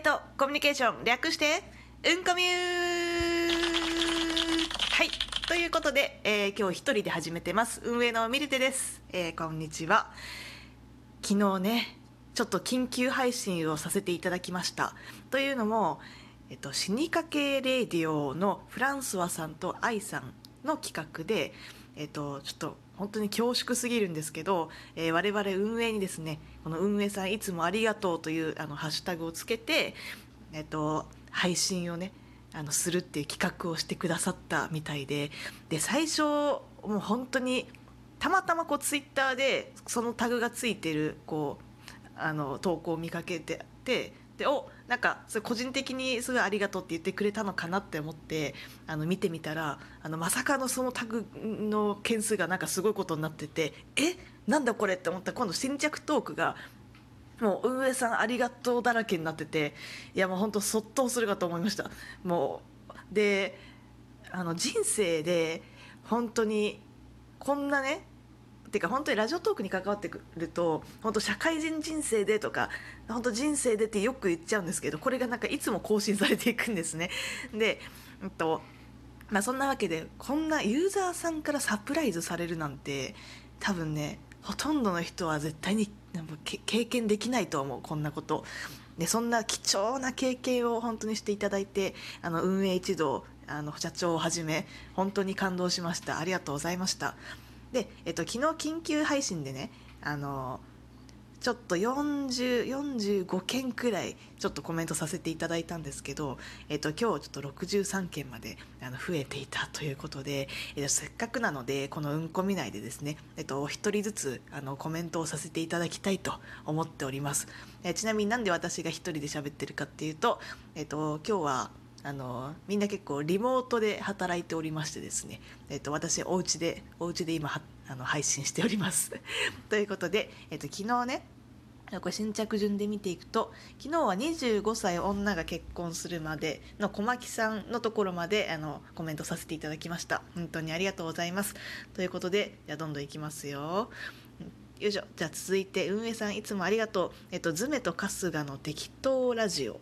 営とコミュニケーション略してうんこみゅー。はい。ということで、えー今日一人で始めてます。運営のミルテです、えーこんにちは。昨日ねちょっと緊急配信をさせていただきました。というのも、えっと、死にかけレディオのフランソワさんと愛さんの企画で、えっと、ちょっと本当に恐縮すぎるんですけど、えー我々運営にですねこの運営さんいつもありがとうというあのハッシュタグをつけて、えっと、配信をねあのするっていう企画をしてくださったみたいでで最初もう本当にたまたまこうツイッターでそのタグがついてるこうあの投稿を見かけててでおなんかそれ個人的にすごいありがとうって言ってくれたのかなって思ってあの見てみたらあのまさかのそのタグの件数がなんかすごいことになっててえなんだこれって思った。ら今度先着トークがもう運営さんありがとうだらけになってていやもう本当そっとするかと思いました。もうであの人生で本当にこんなねっていうか本当にラジオトークに関わってくると本当社会人人生でとか本当人生でってよく言っちゃうんですけどこれがなんかいつも更新されていくんですね。で、うんとまあ、そんなわけでこんなユーザーさんからサプライズされるなんて多分ねほとんどの人は絶対に経験できないと思うこんなこと。でそんな貴重な経験を本当にしていただいてあの運営一同あの社長をはじめ本当に感動しました。ありがとうございました。で、えっと、昨日緊急配信でねあのちょっと4045件くらいちょっとコメントさせていただいたんですけど、えっと、今日ちょっと63件まであの増えていたということで、えっと、せっかくなのでこのうんこみ内でですね、えっと、お一人ずつあのコメントをさせていただきたいと思っております、えちなみになんで私が一人で喋ってるかっていうと、えっと、今日はあのみんな結構リモートで働いておりましてですね、えっと、私お家でお家で今あの配信しております。ということで、えっと、昨日ねこれ新着順で見ていくと昨日は25歳女が結婚するまでの小牧さんのところまであのコメントさせていただきました。本当にありがとうございます。ということでじゃあどんどんいきますよ。よいしょ。じゃあ続いて運営さんいつもありがとう。えっとズメと春日の適当ラジオ。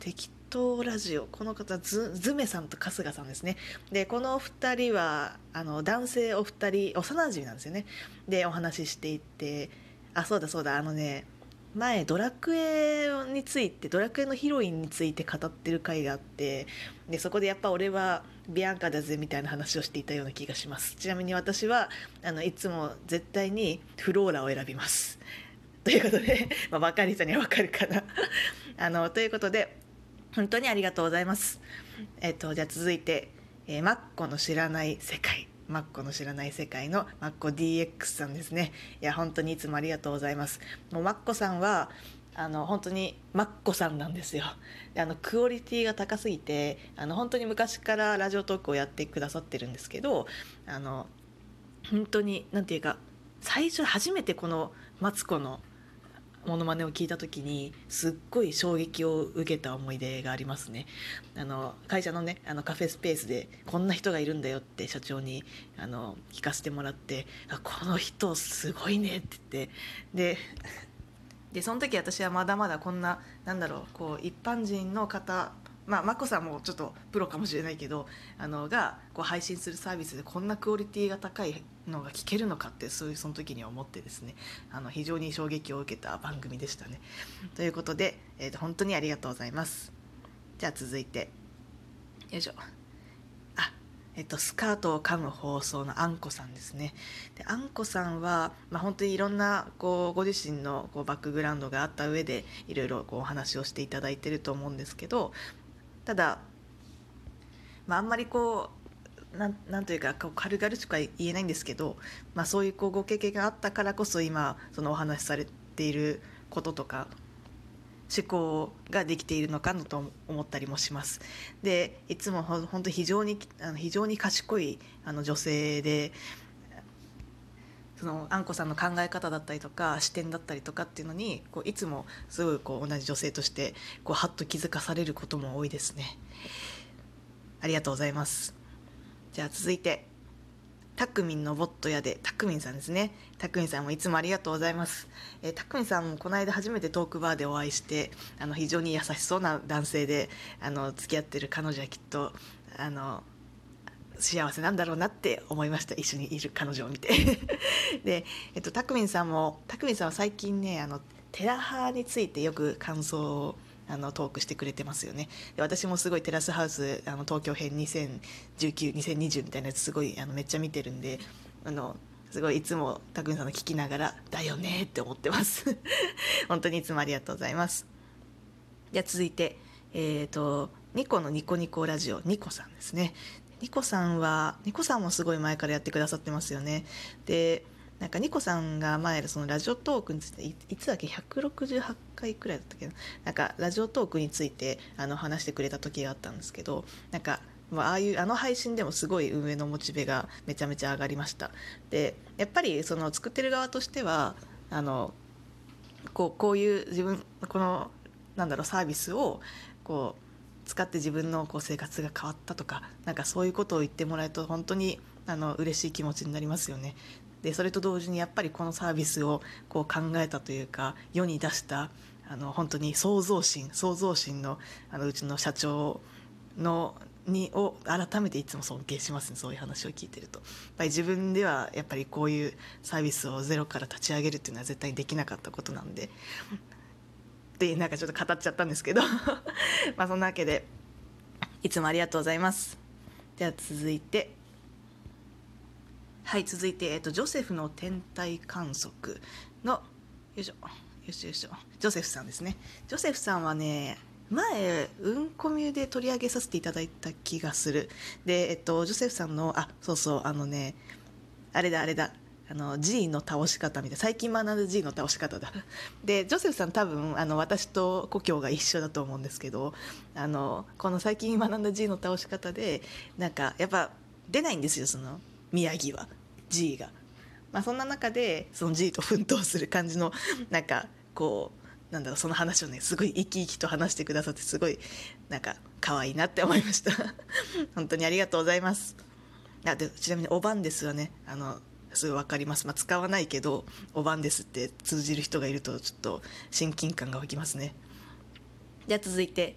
適当ラジオこの方ズズメさんと春日さんですね。でこのお二人はあの男性お二人幼馴染なんですよね。でお話ししていてあそうだそうだあのね前ドラクエについてドラクエのヒロインについて語ってる回があってでそこでやっぱ俺はビアンカだぜみたいな話をしていたような気がします。ちなみに私はあのいつも絶対にフローラを選びます。ということで、まあ、分かる人には分かるかな。あのということで本当にありがとうございます。えっとじゃあ続いて、えーマッコの知らない世界。マッコの知らない世界のマッコ DX さんですね。いや本当にいつもありがとうございます。もうマッコさんはあの本当にマッコさんなんですよ。であのクオリティが高すぎてあの本当に昔からラジオトークをやってくださってるんですけどあの本当になんていうか最初初めてこのマツコのモノマネを聞いた時にすっごい衝撃を受けた思い出がありますね。あの会社のねあのカフェスペースでこんな人がいるんだよって社長にあの聞かせてもらってあこの人すごいねって言って。ででその時私はまだまだこんななんだろうこう一般人の方まあ眞子さんもちょっとプロかもしれないけどあのがこう配信するサービスでこんなクオリティが高いのが聞けるのかってそういうその時に思ってですねあの非常に衝撃を受けた番組でしたね。ということで、えー、と本当にありがとうございます。じゃあ続いてよいしょあえっと、スカートを噛む放送のあんこさんですねであんこさんは、まあ、本当にいろんなこうご自身のこうバックグラウンドがあった上でいろいろこうお話をしていただいてると思うんですけどただ、まあ、あんまりこうなんなんというかこう軽々しくは言えないんですけど、まあ、そういうこうご経験があったからこそ今そのお話しされていることとか思考ができているのかなと思ったりもします。でいつも本当非常にあの非常に賢いあの女性でそのあんこさんの考え方だったりとか視点だったりとかっていうのにこういつもすごいこう同じ女性としてこうハッと気づかされることも多いですね。ありがとうございます。じゃあ続いてたくみんのボット屋でたくみんさんですねたくみんさんもいつもありがとうございますえーたくみんさんもこの間初めてトークバーでお会いしてあの非常に優しそうな男性であの付き合ってる彼女はきっとあの幸せなんだろうなって思いました。一緒にいる彼女を見て。で、えっと、たくみんさんもたくみんさんは最近ねあのテラハについてよく感想をあのトークしてくれてますよね。で私もすごいテラスハウスあの東京編20192020みたいなやつすごいあのめっちゃ見てるんであのすごいいつもたくみんさんの聞きながら「だよね」って思ってます。本当にいつもありがとうございます。じゃ続いてえっ、とニコのニコニコラジオニコさんですね。ニコさんはニコさんもすごい前からやってくださってますよね。でなんかニコさんが前そのラジオトークについていつだっけ？168回くらいだったけどなんかラジオトークについてあの話してくれた時があったんですけどなんかまあああいうあの配信でもすごい運営のモチベがめちゃめちゃ上がりました。でやっぱりその作ってる側としてはあのこうこういう自分このなんだろうサービスをこう使って自分のこう生活が変わったとかなんかそういうことを言ってもらえると本当にあの嬉しい気持ちになりますよね。でそれと同時にやっぱりこのサービスをこう考えたというか世に出したあの本当に創造心創造心のあのうちの社長のにを改めていつも尊敬しますねそういう話を聞いてるとやっぱり自分ではやっぱりこういうサービスをゼロから立ち上げるっていうのは絶対にできなかったことなんでってなんかちょっと語っちゃったんですけど。まあそんなわけでいつもありがとうございます。では続いて。はい続いて、えっと、ジョセフの天体観測のよいしょよしよしょ。ジョセフさんですね。ジョセフさんはね前うんこみゅで取り上げさせていただいた気がする。でえっとジョセフさんのあそうそうあのねあれだあれだ。あの G の倒し方みたいな最近学んだ G の倒し方だ。でジョセフさん多分あの私と故郷が一緒だと思うんですけどあのこの最近学んだ G の倒し方でなんかやっぱ出ないんですよその宮城は G が。まあ、そんな中でその G と奮闘する感じのなんかこうなんだろうその話をねすごい生き生きと話してくださってすごいなんか可愛いなって思いました。本当にありがとうございます。あでちなみに「おばんです」はね。あのすごい分かります、まあ、使わないけど「おばんです」って通じる人がいるとちょっと親近感が湧きますねじゃあ続いて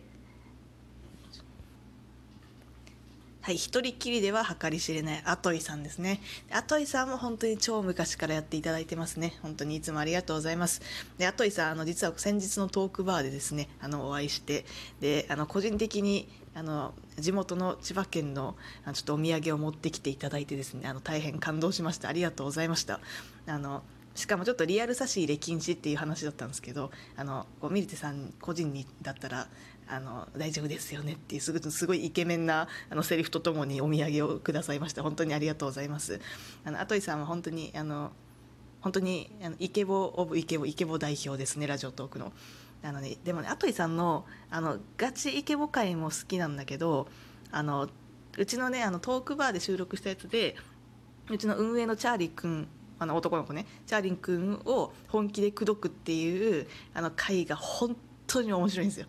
はい、一人きりでは計り知れないアトイさんですね。アトイさんも本当に超昔からやっていただいてますね。本当にいつもありがとうございます。で、アトイさん、あの、実は先日のトークバーでですね、あの、お会いして、で、あの、個人的に、あの、地元の千葉県の、ちょっとお土産を持ってきていただいてですね、あの、大変感動しました。ありがとうございました。あの、しかもちょっとリアル差し入れ禁止っていう話だったんですけどあのこうミリテさん個人にだったらあの大丈夫ですよねっていうすごすごいイケメンなあのセリフとともにお土産をくださいました本当にありがとうございますあのアトイさんは本当にあの本当にあのイケボオブイケボイケボ代表ですねラジオトークのあのねでもねアトイさんのあのガチイケボ会も好きなんだけどあのうちのねあのトークバーで収録したやつでうちの運営のチャーリー君あの男の子ねチャーリン君を本気で口説くっていうあの回が本当に面白いんですよ。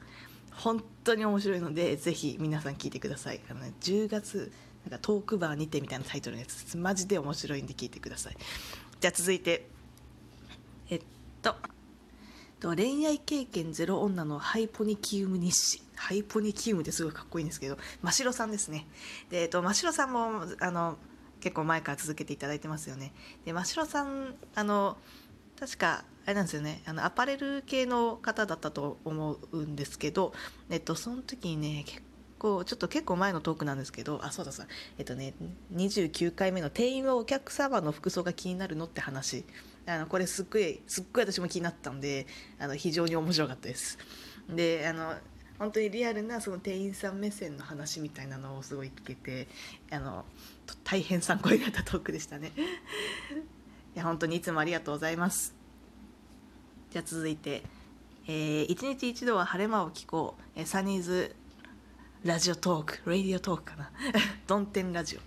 本当に面白いのでぜひ皆さん聞いてください。あの、ね、10月なんかトークバーにてみたいなタイトルのやつマジで面白いんで聞いてください。じゃあ続いて。えっと。恋愛経験ゼロ女のハイポニキウム日誌。ハイポニキウムってすごいかっこいいんですけど真城さんですね。で、えっと、真城さんもあの結構前から続けていただいてますよね。で真城さんあの確かあれなんですよね。あのアパレル系の方だったと思うんですけど、えっと、その時にね結構ちょっと結構前のトークなんですけどあそうだそうだ。えっとね29回目の「店員はお客様の服装が気になるの?」って話。あのこれすっごいすっごい私も気になったんであの非常に面白かったです。であの本当にリアルなその店員さん目線の話みたいなのをすごい聞けてあの大変参考になったトークでしたね。いや本当にいつもありがとうございます。じゃあ続いて、えー、一日一度は晴れ間を聞こう、え、サニーズラジオトークラディオトークかな。ドンテンラジオ。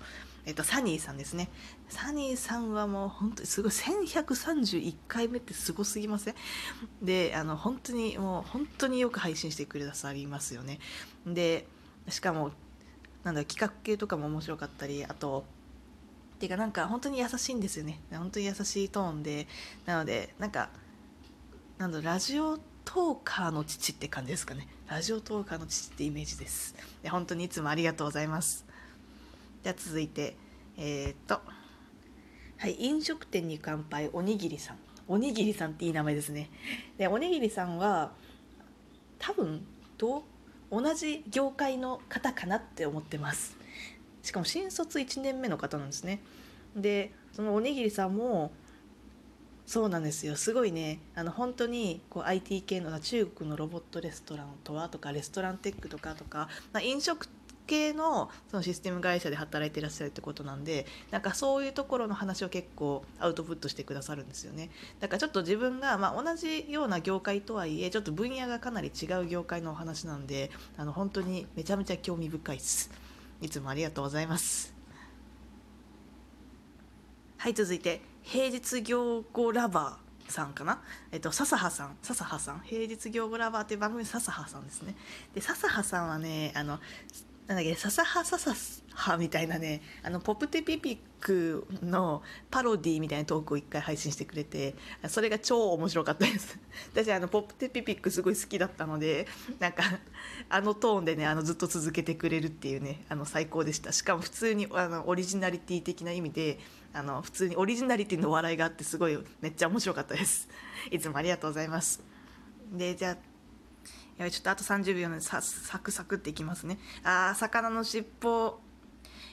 えっと、サニーさんですね。サニーさんはもう本当にすごい、1131回目ってすごすぎません？で、あの、本当にもう本当によく配信してくださりますよね。で、しかも、なんだ企画系とかも面白かったり、あと、ていうかなんか本当に優しいんですよね。本当に優しいトーンで。なのでなんかなんだろうラジオトーカーの父って感じですかね。ラジオトーカーの父ってイメージです。で本当にいつもありがとうございます。じゃあ続いてえー、っと。はい飲食店に乾杯おにぎりさん。おにぎりさんっていい名前ですね。でおにぎりさんは多分ど同じ業界の方かなって思ってます。しかも新卒1年目の方なんですね。でそのおにぎりさんもそうなんですよ。すごいね。あの本当にこう IT 系の中国のロボットレストランとはとかレストランテックとかとか、まあ、飲食系のそのシステム会社で働いてらっしゃるってことなんでなんかそういうところの話を結構アウトプットしてくださるんですよね。だからちょっと自分が、まあ、同じような業界とはいえちょっと分野がかなり違う業界のお話なんであの本当にめちゃめちゃ興味深いです。いつもありがとうございます。はい続いて平日業後ラバーさんかな、えっと、笹葉さん、笹葉さん、平日業後ラバーっていう番組、笹葉さんですね。で、笹葉さんはね、あの、なんだっけ、笹葉笹葉みたいなね、あの、ポップテピピックのパロディみたいなトークを一回配信してくれて、それが超面白かったです。私、あの、ポップテピピックすごい好きだったので、なんか、あのトーンでね、あの、ずっと続けてくれるっていうね、あの、最高でした。しかも普通に、あの、オリジナリティ的な意味で、あの普通にオリジナリティの笑いがあってすごいめっちゃ面白かったですいつもありがとうございますでじゃあやちょっとあと30秒なのでさサクサクっていきますね。あー魚の尻尾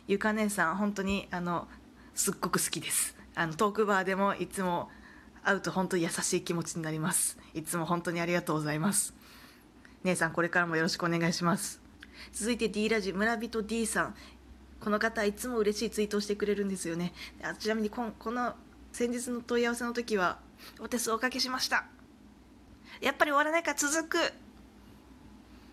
ゆか姉さん本当にあのすっごく好きです。あのトークバーでもいつも会うと本当に優しい気持ちになります。いつも本当にありがとうございます。姉さんこれからもよろしくお願いします。続いて D ラジ村人 D さん。この方いつも嬉しいツイートをしてくれるんですよね。あちなみにここの先日の問い合わせの時はお手数おかけしました。やっぱり終わらないから続く。